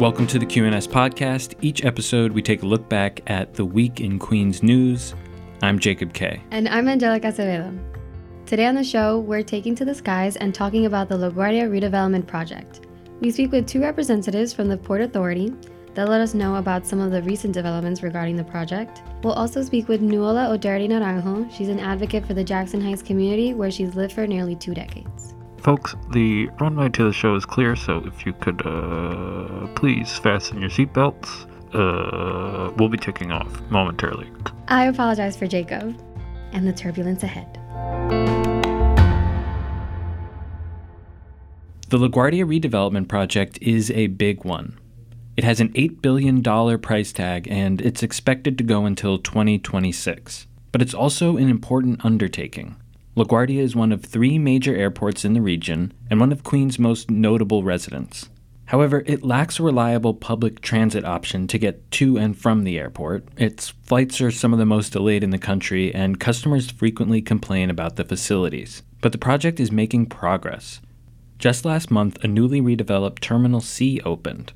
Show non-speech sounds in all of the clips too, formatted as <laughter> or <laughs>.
Welcome to the QNS podcast. Each episode, we take a look back at the week in Queens news. I'm Jacob Kaye. And I'm Angelica Acevedo. Today on the show, we're taking to the skies and talking about the LaGuardia redevelopment project. We speak with two representatives from the Port Authority that let us know about some of the recent developments regarding the project. We'll also speak with Nuala O'Doherty Naranjo. She's an advocate for the Jackson Heights community where she's lived for nearly two decades. Folks, the runway to the show is clear, so if you could uh, please fasten your seatbelts, uh, we'll be taking off momentarily. I apologize for Jacob and the turbulence ahead. The LaGuardia redevelopment project is a big one. It has an $8 billion price tag and it's expected to go until 2026. But it's also an important undertaking. LaGuardia is one of three major airports in the region and one of Queens' most notable residents. However, it lacks a reliable public transit option to get to and from the airport. Its flights are some of the most delayed in the country, and customers frequently complain about the facilities. But the project is making progress. Just last month, a newly redeveloped Terminal C opened.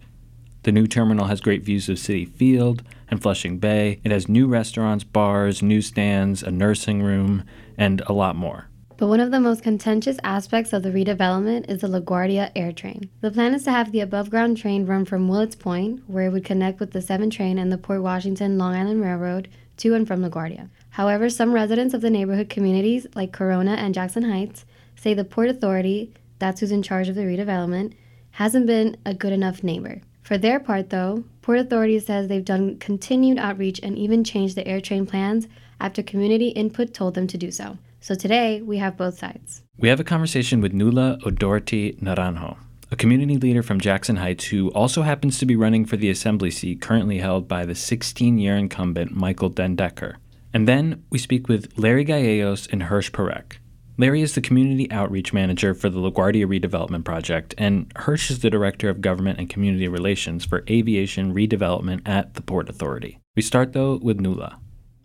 The new terminal has great views of Citi Field and Flushing Bay. It has new restaurants, bars, newsstands, a nursing room, and a lot more. But one of the most contentious aspects of the redevelopment is the LaGuardia Air Train. The plan is to have the above ground train run from Willets Point, where it would connect with the 7 train and the Port Washington Long Island Railroad to and from LaGuardia. However, some residents of the neighborhood communities, like Corona and Jackson Heights, say the Port Authority, that's who's in charge of the redevelopment, hasn't been a good enough neighbor. For their part, though, Port Authority says they've done continued outreach and even changed the AirTrain plans after community input told them to do so. So today, we have both sides. We have a conversation with Nuala O'Doherty Naranjo, a community leader from Jackson Heights who also happens to be running for the assembly seat currently held by the 16 year incumbent Michael DenDekker. And then we speak with Larry Gallegos and Hirsch Parekh. Larry is the community outreach manager for the LaGuardia redevelopment project, and Hirsch is the director of government and community relations for aviation redevelopment at the Port Authority. We start though with Nuala.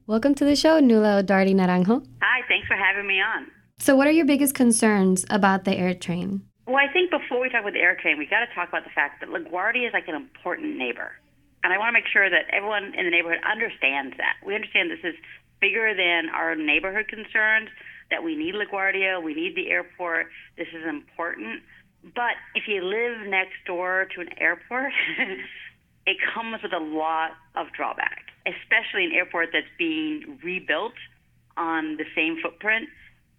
Welcome to the show, Nuala O'Doherty Naranjo. Hi, thanks for having me on. So, what are your biggest concerns about the air train? Well, I think before we talk about the air train, we got to talk about the fact that LaGuardia is like an important neighbor. And I want to make sure that everyone in the neighborhood understands that. We understand this is bigger than our neighborhood concerns, that we need LaGuardia, we need the airport, this is important. But if you live next door to an airport, <laughs> it comes with a lot of drawback, especially an airport that's being rebuilt on the same footprint.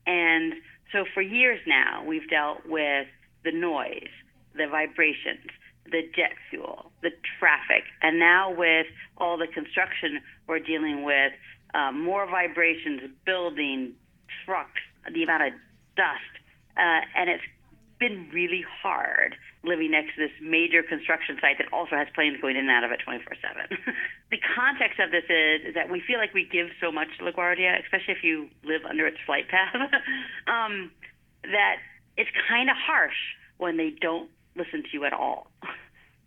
And so for years now, we've dealt with the noise, the vibrations, the jet fuel, the traffic, and now with all the construction, we're dealing with uh, more vibrations, building, trucks, the amount of dust, uh, and it's been really hard living next to this major construction site that also has planes going in and out of it 24 7. <laughs> The context of this is, is that we feel like we give so much to LaGuardia, especially if you live under its flight path, <laughs> um, that it's kind of harsh when they don't listen to you at all. <laughs>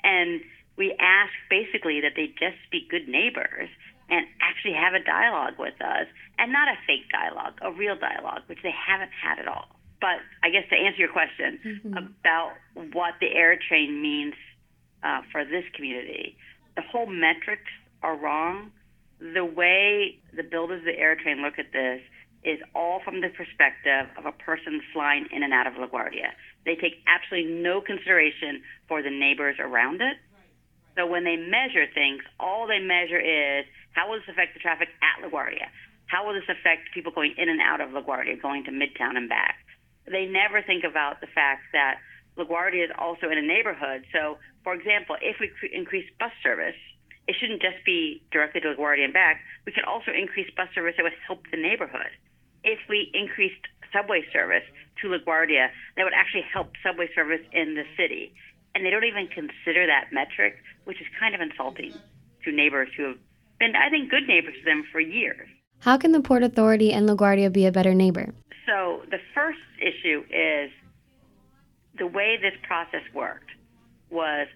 And we ask basically that they just be good neighbors and actually have a dialogue with us, and not a fake dialogue, a real dialogue, which they haven't had at all. But I guess to answer your question mm-hmm. about what the air train means uh, for this community, the whole metrics are wrong. The way the builders of the air train look at this is all from the perspective of a person flying in and out of LaGuardia. They take absolutely no consideration for the neighbors around it. So when they measure things, all they measure is how will this affect the traffic at LaGuardia? How will this affect people going in and out of LaGuardia, going to Midtown and back? They never think about the fact that LaGuardia is also in a neighborhood. So, for example, if we increase bus service, it shouldn't just be directly to LaGuardia and back. We could also increase bus service that would help the neighborhood. If we increased subway service to LaGuardia, that would actually help subway service in the city. And they don't even consider that metric, which is kind of insulting to neighbors who have been, I think, good neighbors to them for years. How can the Port Authority and LaGuardia be a better neighbor? So the first issue is the way this process worked was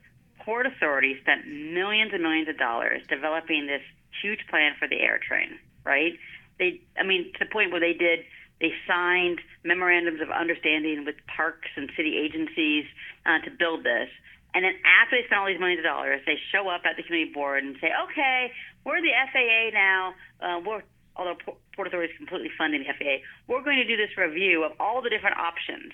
Port Authority spent millions and millions of dollars developing this huge plan for the air train, right? They, I mean, to the point where they did, they signed memorandums of understanding with parks and city agencies uh, to build this. And then after they spend all these millions of dollars, they show up at the community board and say, okay, we're the FAA now. Uh, we're, although Port Authority is completely funding the FAA, we're going to do this review of all the different options.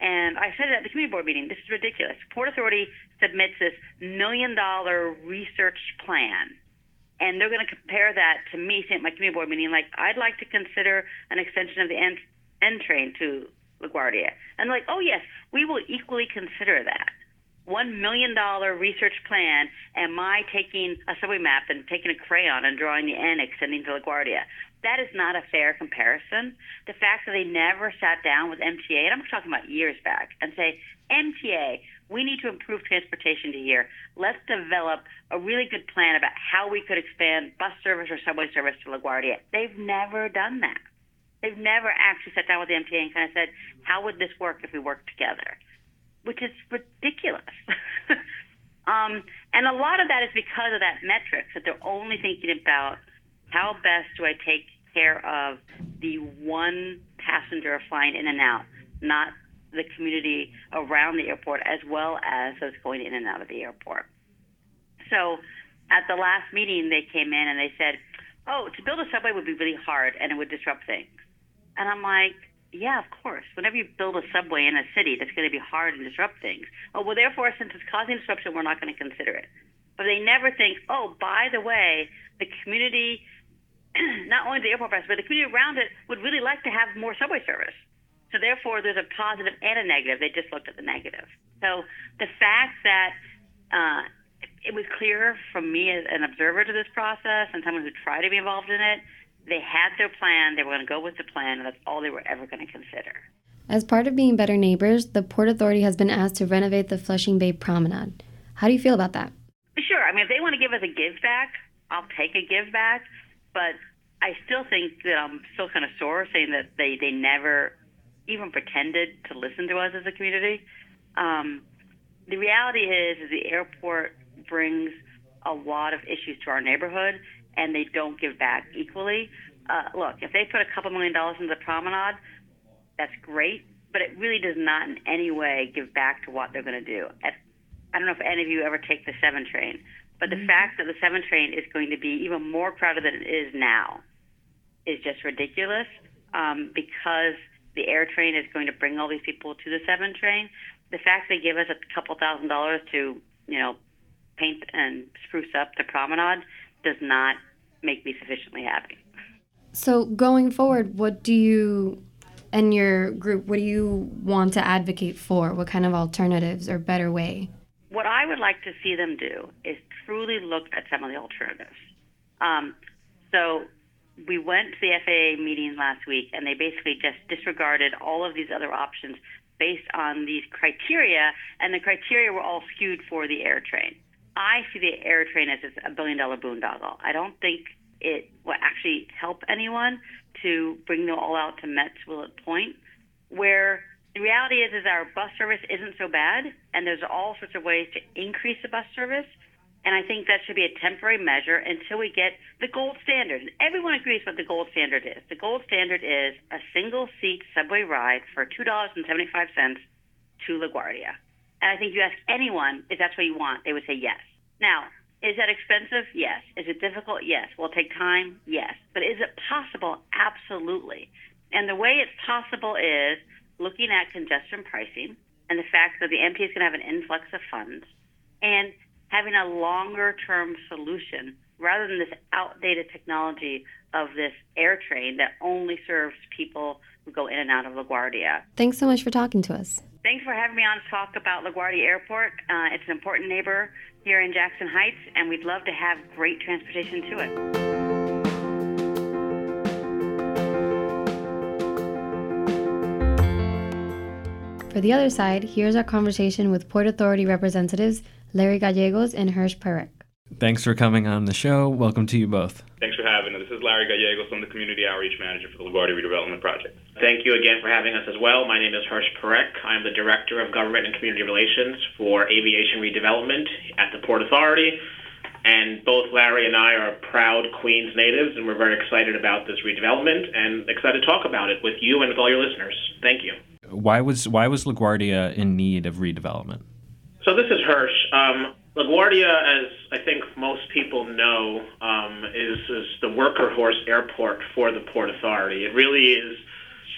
And I said it at the community board meeting, this is ridiculous. Port Authority submits this million dollar research plan. And they're going to compare that to me saying at my community board meeting, like, I'd like to consider an extension of the N, N train to LaGuardia. And like, oh, yes, we will equally consider that. $1 million research plan and my taking a subway map and taking a crayon and drawing the N extending to LaGuardia. That is not a fair comparison. The fact that they never sat down with MTA, and I'm talking about years back, and say, MTA, we need to improve transportation to here. Let's develop a really good plan about how we could expand bus service or subway service to LaGuardia. They've never done that. They've never actually sat down with the MTA and kind of said, how would this work if we worked together? Which is ridiculous. <laughs> um, and a lot of that is because of that metrics that they're only thinking about how best do I take care of the one passenger flying in and out, not the community around the airport as well as those going in and out of the airport. So at the last meeting, they came in and they said, oh, to build a subway would be really hard and it would disrupt things. And I'm like, yeah, of course. Whenever you build a subway in a city, that's going to be hard and disrupt things. Oh, well, therefore, since it's causing disruption, we're not going to consider it. But they never think, oh, by the way, the community, <clears throat> not only the airport press, but the community around it would really like to have more subway service. So therefore, there's a positive and a negative. They just looked at the negative. So the fact that uh, it was clear from me as an observer to this process and someone who tried to be involved in it they had their plan, they were going to go with the plan, and that's all they were ever going to consider. As part of being better neighbors, the Port Authority has been asked to renovate the Flushing Bay Promenade. How do you feel about that? Sure. I mean, if they want to give us a give back, I'll take a give back. But I still think that I'm still kind of sore saying that they, they never even pretended to listen to us as a community. Um, the reality is, is the airport brings a lot of issues to our neighborhood, and they don't give back equally. Uh, look, if they put a couple million dollars into the promenade, that's great, but it really does not in any way give back to what they're going to do. At, I don't know if any of you ever take the 7 train, but the mm-hmm. fact that the 7 train is going to be even more crowded than it is now is just ridiculous um, because the air train is going to bring all these people to the 7 train. The fact they give us a couple thousand dollars to, you know, paint and spruce up the promenade does not make me sufficiently happy. So, going forward, what do you and your group, what do you want to advocate for? What kind of alternatives or better way? What I would like to see them do is truly look at some of the alternatives. Um, so, we went to the FAA meeting last week, and they basically just disregarded all of these other options based on these criteria, and the criteria were all skewed for the air train. I see the air train as a billion dollar boondoggle. I don't think it will actually help anyone to bring them all out to Mets Willets Point, where the reality is is our bus service isn't so bad, and there's all sorts of ways to increase the bus service. And I think that should be a temporary measure until we get the gold standard. And everyone agrees what the gold standard is. The gold standard is a single seat subway ride for $2.75 to LaGuardia. And I think you ask anyone if that's what you want, they would say yes. Now, is that expensive? Yes. Is it difficult? Yes. Will it take time? Yes. But is it possible? Absolutely. And the way it's possible is looking at congestion pricing and the fact that the MTA is going to have an influx of funds and having a longer term solution rather than this outdated technology of this air train that only serves people who go in and out of LaGuardia. Thanks so much for talking to us. Thanks for having me on to talk about LaGuardia Airport. Uh, it's an important neighbor here in Jackson Heights, and we'd love to have great transportation to it. For the other side, here's our conversation with Port Authority representatives Larry Gallegos and Hirsch Perek. Thanks for coming on the show. Welcome to you both. Thanks for having us. This is Larry Gallegos. I'm the Community Outreach Manager for the LaGuardia Redevelopment Project. Thank you again for having us as well. My name is Hirsch Perek. I'm the Director of Government and Community Relations for Aviation Redevelopment at the Port Authority. And both Larry and I are proud Queens natives, and we're very excited about this redevelopment and excited to talk about it with you and with all your listeners. Thank you. Why was why was LaGuardia in need of redevelopment? So this is Hirsch. Um, LaGuardia, as I think most people know, um, is, is the worker horse airport for the Port Authority. It really is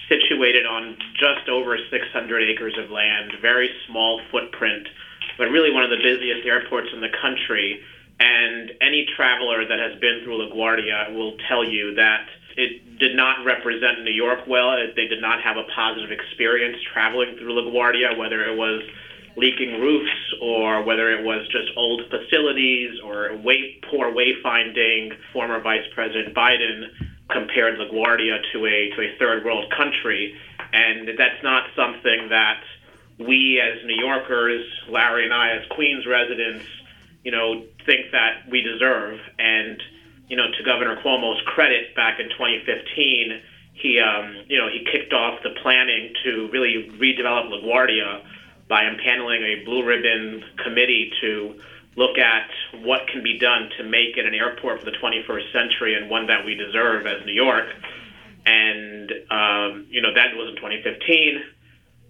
situated on just over 600 acres of land, very small footprint, but really one of the busiest airports in the country. And any traveler that has been through LaGuardia will tell you that it did not represent New York well. They did not have a positive experience traveling through LaGuardia, whether it was leaking roofs or whether it was just old facilities or way, poor wayfinding. Former Vice President Biden compared LaGuardia to a to a third world country, and that's not something that we as New Yorkers, Larry and I as Queens residents, you know, think that we deserve. And you know, to Governor Cuomo's credit, back in 2015, he um, you know he kicked off the planning to really redevelop LaGuardia by impaneling a blue ribbon committee to look at what can be done to make it an airport for the 21st century and one that we deserve as New York. And um, you know that was in 2015.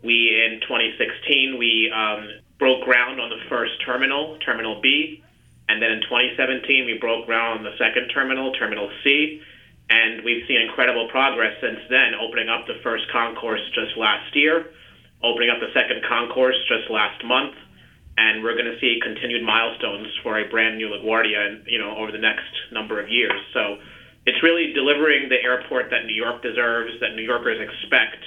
We in 2016 we um, broke ground on the first terminal, Terminal B, and then in 2017 we broke ground on the second terminal, Terminal C. And we've seen incredible progress since then, opening up the first concourse just last year opening up the second concourse just last month, and we're going to see continued milestones for a brand new LaGuardia, you know, over the next number of years. So it's really delivering the airport that New York deserves, that New Yorkers expect,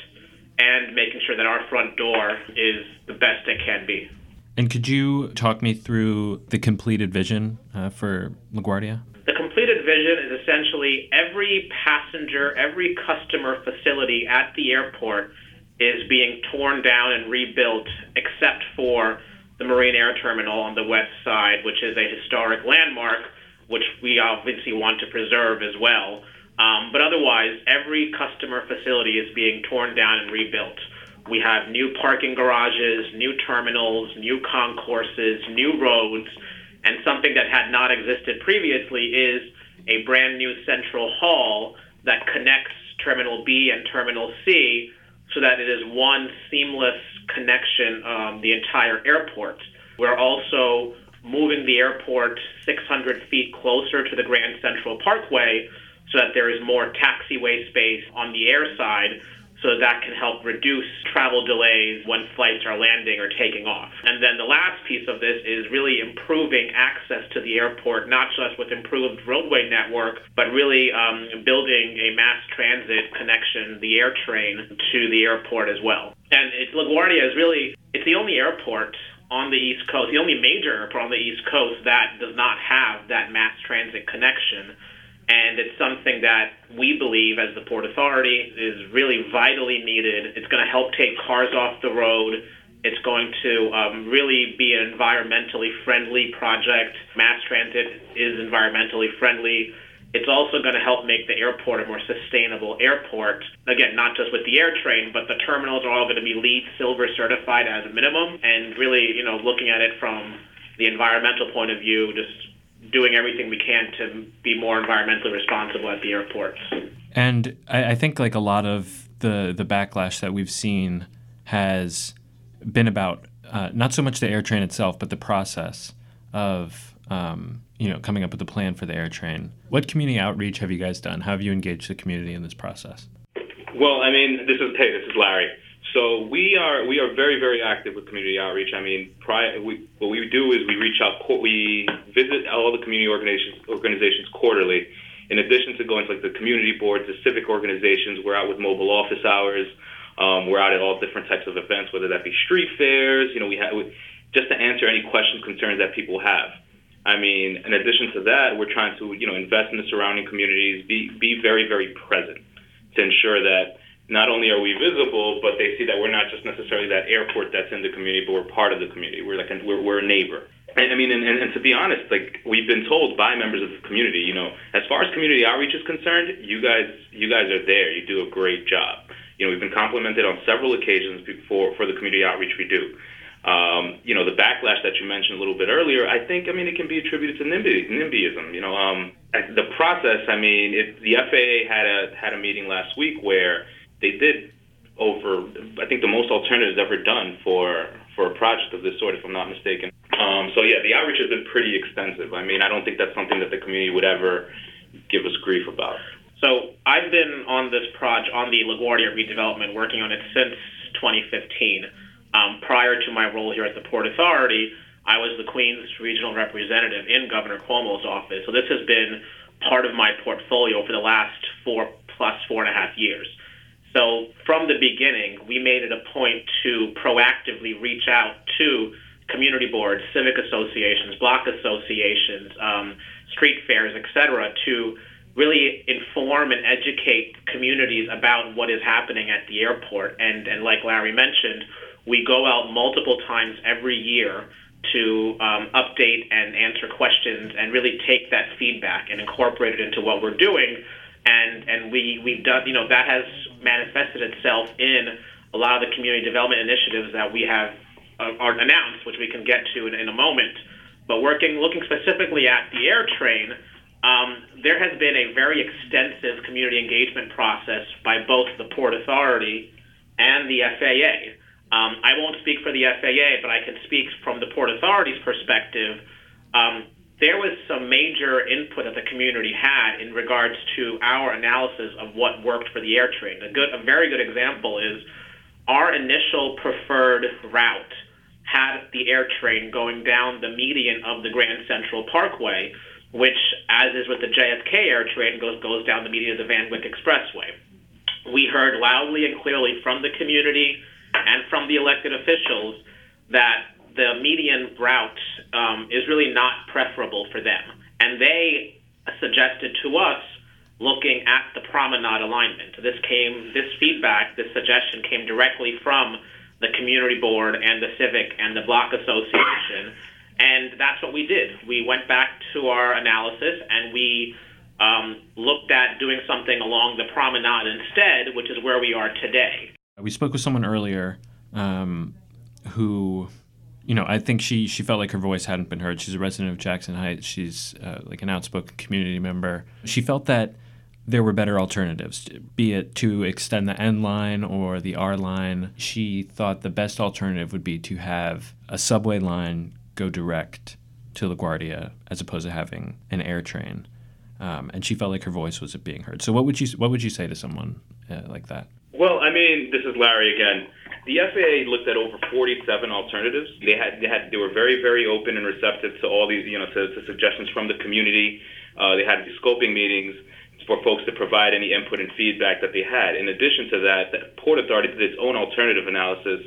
and making sure that our front door is the best it can be. And could you talk me through the completed vision uh, for LaGuardia? The completed vision is essentially every passenger, every customer facility at the airport is being torn down and rebuilt, except for the Marine Air Terminal on the west side, which is a historic landmark, which we obviously want to preserve as well. Um, but otherwise, every customer facility is being torn down and rebuilt. We have new parking garages, new terminals, new concourses, new roads, and something that had not existed previously is a brand new central hall that connects Terminal B and Terminal C so that it is one seamless connection um, the entire airport. We're also moving the airport 600 feet closer to the Grand Central Parkway so that there is more taxiway space on the air side so that can help reduce travel delays when flights are landing or taking off. And then the last piece of this is really improving access to the airport, not just with improved roadway network, but really um, building a mass transit connection, the air train, to the airport as well. And it, LaGuardia is really, it's the only airport on the East Coast, the only major airport on the East Coast that does not have that mass transit connection and it's something that we believe as the Port Authority is really vitally needed. It's going to help take cars off the road. It's going to um, really be an environmentally friendly project. Mass transit is environmentally friendly. It's also going to help make the airport a more sustainable airport. Again, not just with the air train, but the terminals are all going to be LEED Silver certified as a minimum. And really, you know, looking at it from the environmental point of view, just doing everything we can to be more environmentally responsible at the airports. And I, I think like a lot of the the backlash that we've seen has been about uh, not so much the air train itself, but the process of um, you know coming up with a plan for the air train. What community outreach have you guys done? How have you engaged the community in this process? Well, I mean, this is hey, this is Larry. So we are we are very very active with community outreach. I mean, prior, we, what we do is we reach out, we visit all the community organizations organizations quarterly. In addition to going to like the community boards, the civic organizations, we're out with mobile office hours. Um, we're out at all different types of events, whether that be street fairs. You know, we have just to answer any questions, concerns that people have. I mean, in addition to that, we're trying to you know invest in the surrounding communities, be be very very present to ensure that not only are we visible, but they see that we're not just necessarily that airport that's in the community, but we're part of the community. We're like a, we're, we're a neighbor. And, I mean, and, and, and to be honest, like we've been told by members of the community, you know, as far as community outreach is concerned, you guys you guys are there. You do a great job. You know, we've been complimented on several occasions for for the community outreach we do. Um, you know, the backlash that you mentioned a little bit earlier, I think, I mean, it can be attributed to NIMBY, NIMBYism. You know, um, the process. I mean, it, the FAA had a had a meeting last week where they did over I think the most alternatives ever done for for a project of this sort, if I'm not mistaken. Um, so yeah, the outreach has been pretty extensive. I mean, I don't think that's something that the community would ever give us grief about. So I've been on this project, on the LaGuardia redevelopment, working on it since 2015. Um, prior to my role here at the Port Authority, I was the Queens regional representative in Governor Cuomo's office. So this has been part of my portfolio for the last four plus four and a half years. So from the beginning, we made it a point to proactively reach out to community boards, civic associations, block associations, um, street fairs, etc., to really inform and educate communities about what is happening at the airport. And, and like Larry mentioned, we go out multiple times every year to um, update and answer questions and really take that feedback and incorporate it into what we're doing. And, and we, we've done, you know, that has manifested itself in a lot of the community development initiatives that we have uh, are announced, which we can get to in, in a moment. But working, looking specifically at the air train, um, there has been a very extensive community engagement process by both the Port Authority and the FAA. Um, I won't speak for the FAA, but I can speak from the Port Authority's perspective. Um, there was some major input that the community had in regards to our analysis of what worked for the air train. A good, a very good example is our initial preferred route had the air train going down the median of the Grand Central Parkway which, as is with the JFK air train, goes, goes down the median of the Van Wyck Expressway. We heard loudly and clearly from the community and from the elected officials that the median route um, is really not preferable for them. And they suggested to us looking at the promenade alignment. This came, this feedback, this suggestion came directly from the community board and the civic and the block association and that's what we did. We went back to our analysis and we um, looked at doing something along the promenade instead, which is where we are today. We spoke with someone earlier um, who, you know, I think she, she felt like her voice hadn't been heard. She's a resident of Jackson Heights. She's uh, like an outspoken community member. She felt that there were better alternatives, be it to extend the N line or the R line. She thought the best alternative would be to have a subway line go direct to LaGuardia as opposed to having an air train. Um, and she felt like her voice wasn't being heard. So what would you what would you say to someone uh, like that? Well, I mean, this is Larry again. The FAA looked at over 47 alternatives. They had they had they were very very open and receptive to all these you know to, to suggestions from the community. Uh, they had these scoping meetings for folks to provide any input and feedback that they had. In addition to that, the Port Authority did its own alternative analysis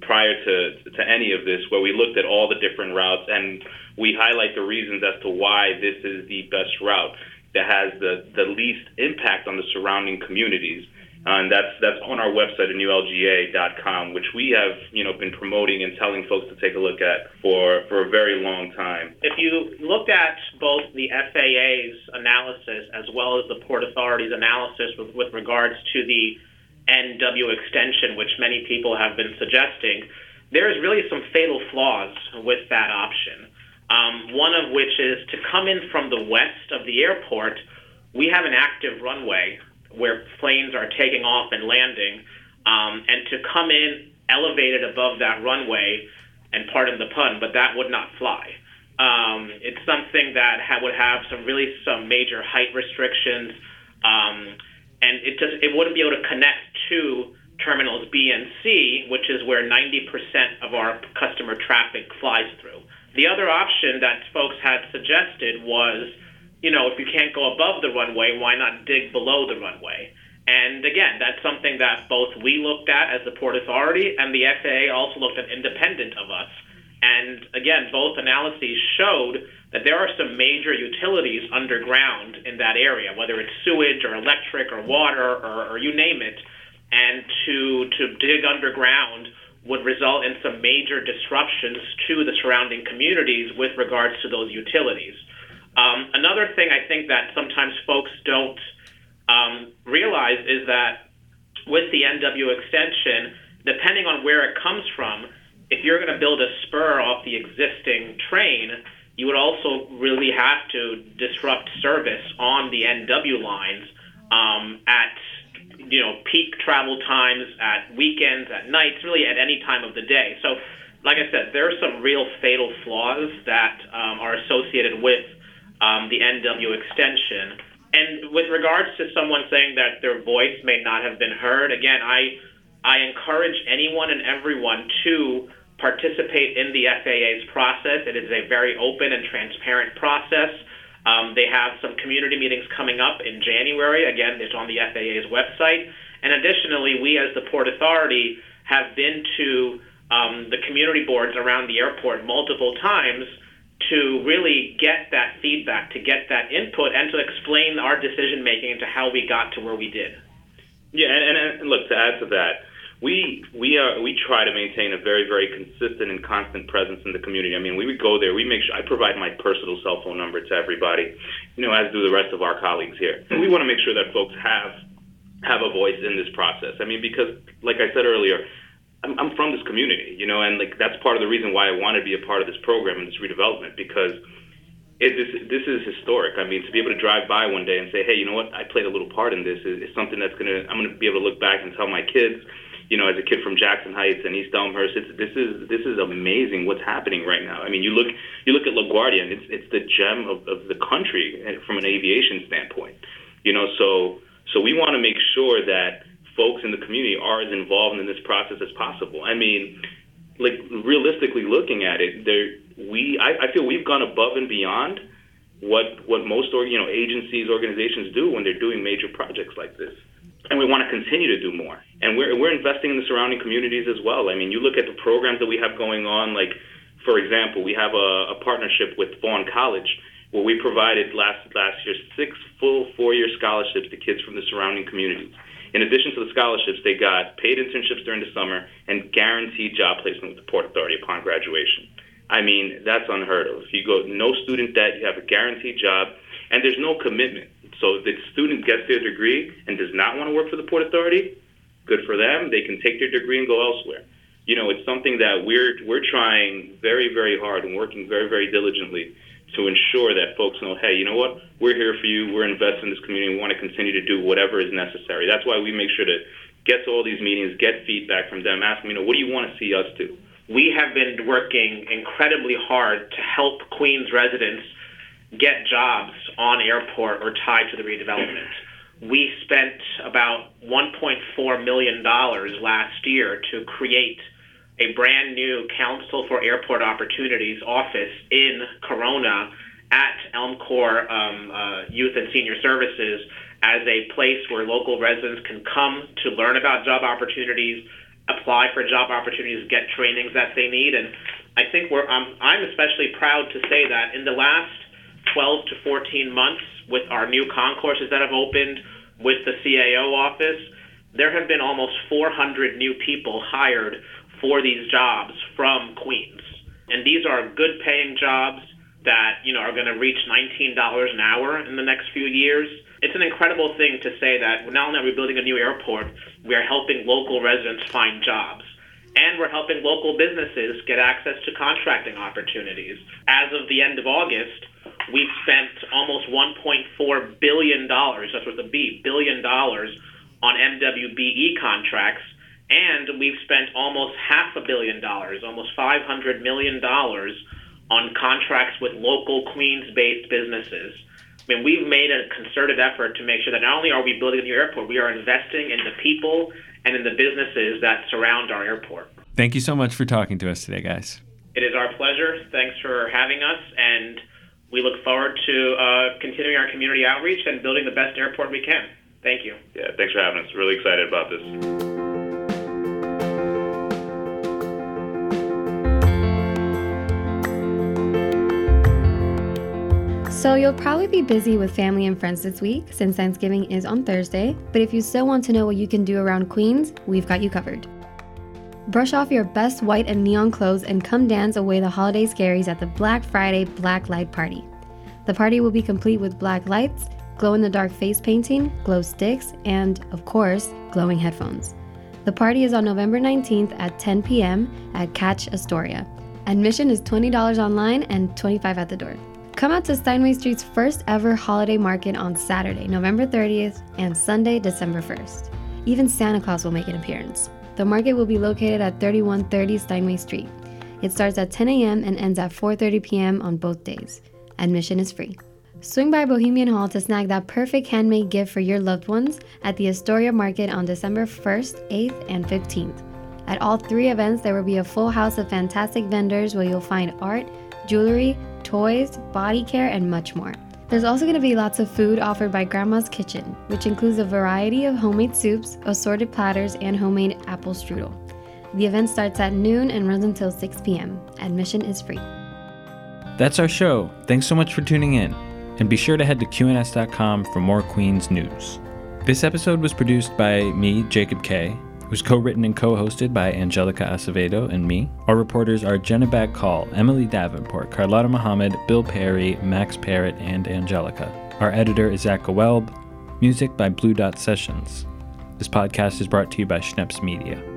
prior to to any of this, where we looked at all the different routes and we highlight the reasons as to why this is the best route that has the the least impact on the surrounding communities. Uh, and that's that's on our website at newlga.com, which we have you know been promoting and telling folks to take a look at for for a very long time. If you look at both the FAA's analysis as well as the Port Authority's analysis with, with regards to the NW extension, which many people have been suggesting, there is really some fatal flaws with that option. Um, one of which is to come in from the west of the airport, we have an active runway where planes are taking off and landing, um, and to come in elevated above that runway, and pardon the pun, but that would not fly. Um, it's something that ha- would have some really some major height restrictions. Um, and it just it wouldn't be able to connect to terminals B and C, which is where 90% of our customer traffic flies through. The other option that folks had suggested was, you know, if you can't go above the runway, why not dig below the runway? And again, that's something that both we looked at as the Port Authority and the FAA also looked at independent of us. And again, both analyses showed that there are some major utilities underground in that area, whether it's sewage or electric or water or, or you name it, and to to dig underground would result in some major disruptions to the surrounding communities with regards to those utilities. Um, another thing I think that sometimes folks don't um, realize is that with the NW extension, depending on where it comes from, if you're going to build a spur off the existing train, you would also really have to disrupt service on the NW lines um, at you know peak travel times, at weekends, at nights, really at any time of the day. So like I said, there are some real fatal flaws that um, are associated with um, the NW extension. And with regards to someone saying that their voice may not have been heard, again, I I encourage anyone and everyone to participate in the FAA's process. It is a very open and transparent process. Um, they have some community meetings coming up in January. Again, it's on the FAA's website. And additionally, we as the Port Authority have been to um, the community boards around the airport multiple times to really get that feedback, to get that input, and to explain our decision making into how we got to where we did. Yeah, and, and, and look to add to that, we we are we try to maintain a very very consistent and constant presence in the community. I mean, we would go there. We make sure I provide my personal cell phone number to everybody, you know, as do the rest of our colleagues here. And we want to make sure that folks have have a voice in this process. I mean, because like I said earlier, I'm, I'm from this community, you know, and like that's part of the reason why I want to be a part of this program and this redevelopment because it, this this is historic. I mean, to be able to drive by one day and say, hey, you know what, I played a little part in this is, is something that's gonna I'm gonna be able to look back and tell my kids, you know, as a kid from Jackson Heights and East Elmhurst, it's, this is this is amazing what's happening right now. I mean, you look you look at LaGuardia and it's it's the gem of, of the country eh, from an aviation standpoint, you know. So so we want to make sure that folks in the community are as involved in this process as possible. I mean, like realistically looking at it, there we I, I feel we've gone above and beyond what what most or, you know agencies organizations do when they're doing major projects like this, and we want to continue to do more. And we're we're investing in the surrounding communities as well. I mean, you look at the programs that we have going on, like for example, we have a, a partnership with Vaughn College where we provided last last year six full four year scholarships to kids from the surrounding communities. In addition to the scholarships, they got paid internships during the summer and guaranteed job placement with the Port Authority upon graduation. I mean, that's unheard of. You go no student debt, you have a guaranteed job, and there's no commitment. So if the student gets their degree and does not want to work for the Port Authority, good for them. They can take their degree and go elsewhere. You know, it's something that we're we're trying very, very hard and working very, very diligently to ensure that folks know, hey, you know what? We're here for you. We're invested in this community. We want to continue to do whatever is necessary. That's why we make sure to get to all these meetings, get feedback from them, ask them, you know, what do you want to see us do? We have been working incredibly hard to help Queens residents get jobs on airport or tied to the redevelopment. We spent about $1.4 million last year to create a brand new Council for Airport Opportunities office in Corona at Elmcor um, uh, Youth and Senior Services as a place where local residents can come to learn about job opportunities, apply for job opportunities, get trainings that they need. And I think we're, um, I'm especially proud to say that in the last 12 to 14 months, with our new concourses that have opened, with the CAO office, there have been almost 400 new people hired for these jobs from Queens. And these are good paying jobs that, you know, are going to reach $19 an hour in the next few years. It's an incredible thing to say that not only are we building a new airport, we are helping local residents find jobs. And we're helping local businesses get access to contracting opportunities. As of the end of August, we've spent almost $1.4 billion, that's what the B, billion dollars on MWBE contracts and we've spent almost half a billion dollars, almost $500 million on contracts with local Queens based businesses. I mean, we've made a concerted effort to make sure that not only are we building a new airport, we are investing in the people and in the businesses that surround our airport. Thank you so much for talking to us today, guys. It is our pleasure. Thanks for having us, and we look forward to uh, continuing our community outreach and building the best airport we can. Thank you. Yeah, thanks for having us. Really excited about this. So, you'll probably be busy with family and friends this week since Thanksgiving is on Thursday, but if you still want to know what you can do around Queens, we've got you covered. Brush off your best white and neon clothes and come dance away the holiday scaries at the Black Friday Black Light Party. The party will be complete with black lights, glow in the dark face painting, glow sticks, and, of course, glowing headphones. The party is on November 19th at 10 p.m. at Catch Astoria. Admission is $20 online and 25 at the door. Come out to Steinway Street's first ever holiday market on Saturday, November 30th, and Sunday, December 1st. Even Santa Claus will make an appearance. The market will be located at 3130 Steinway Street. It starts at 10 a.m. and ends at 4:30 p.m. on both days. Admission is free. Swing by Bohemian Hall to snag that perfect handmade gift for your loved ones at the Astoria Market on December 1st, 8th, and 15th. At all three events, there will be a full house of fantastic vendors where you'll find art, jewelry, toys, body care, and much more. There's also going to be lots of food offered by Grandma's Kitchen, which includes a variety of homemade soups, assorted platters, and homemade apple strudel. The event starts at noon and runs until 6 p.m. Admission is free. That's our show. Thanks so much for tuning in. And be sure to head to QNS.com for more Queens news. This episode was produced by me, Jacob Kaye. Was co written and co hosted by Angelica Acevedo and me. Our reporters are Jenna Bagcal, Emily Davenport, Carlotta Mohamed, Bill Perry, Max Parrott, and Angelica. Our editor is Zach Welb. Music by Blue Dot Sessions. This podcast is brought to you by Schneps Media.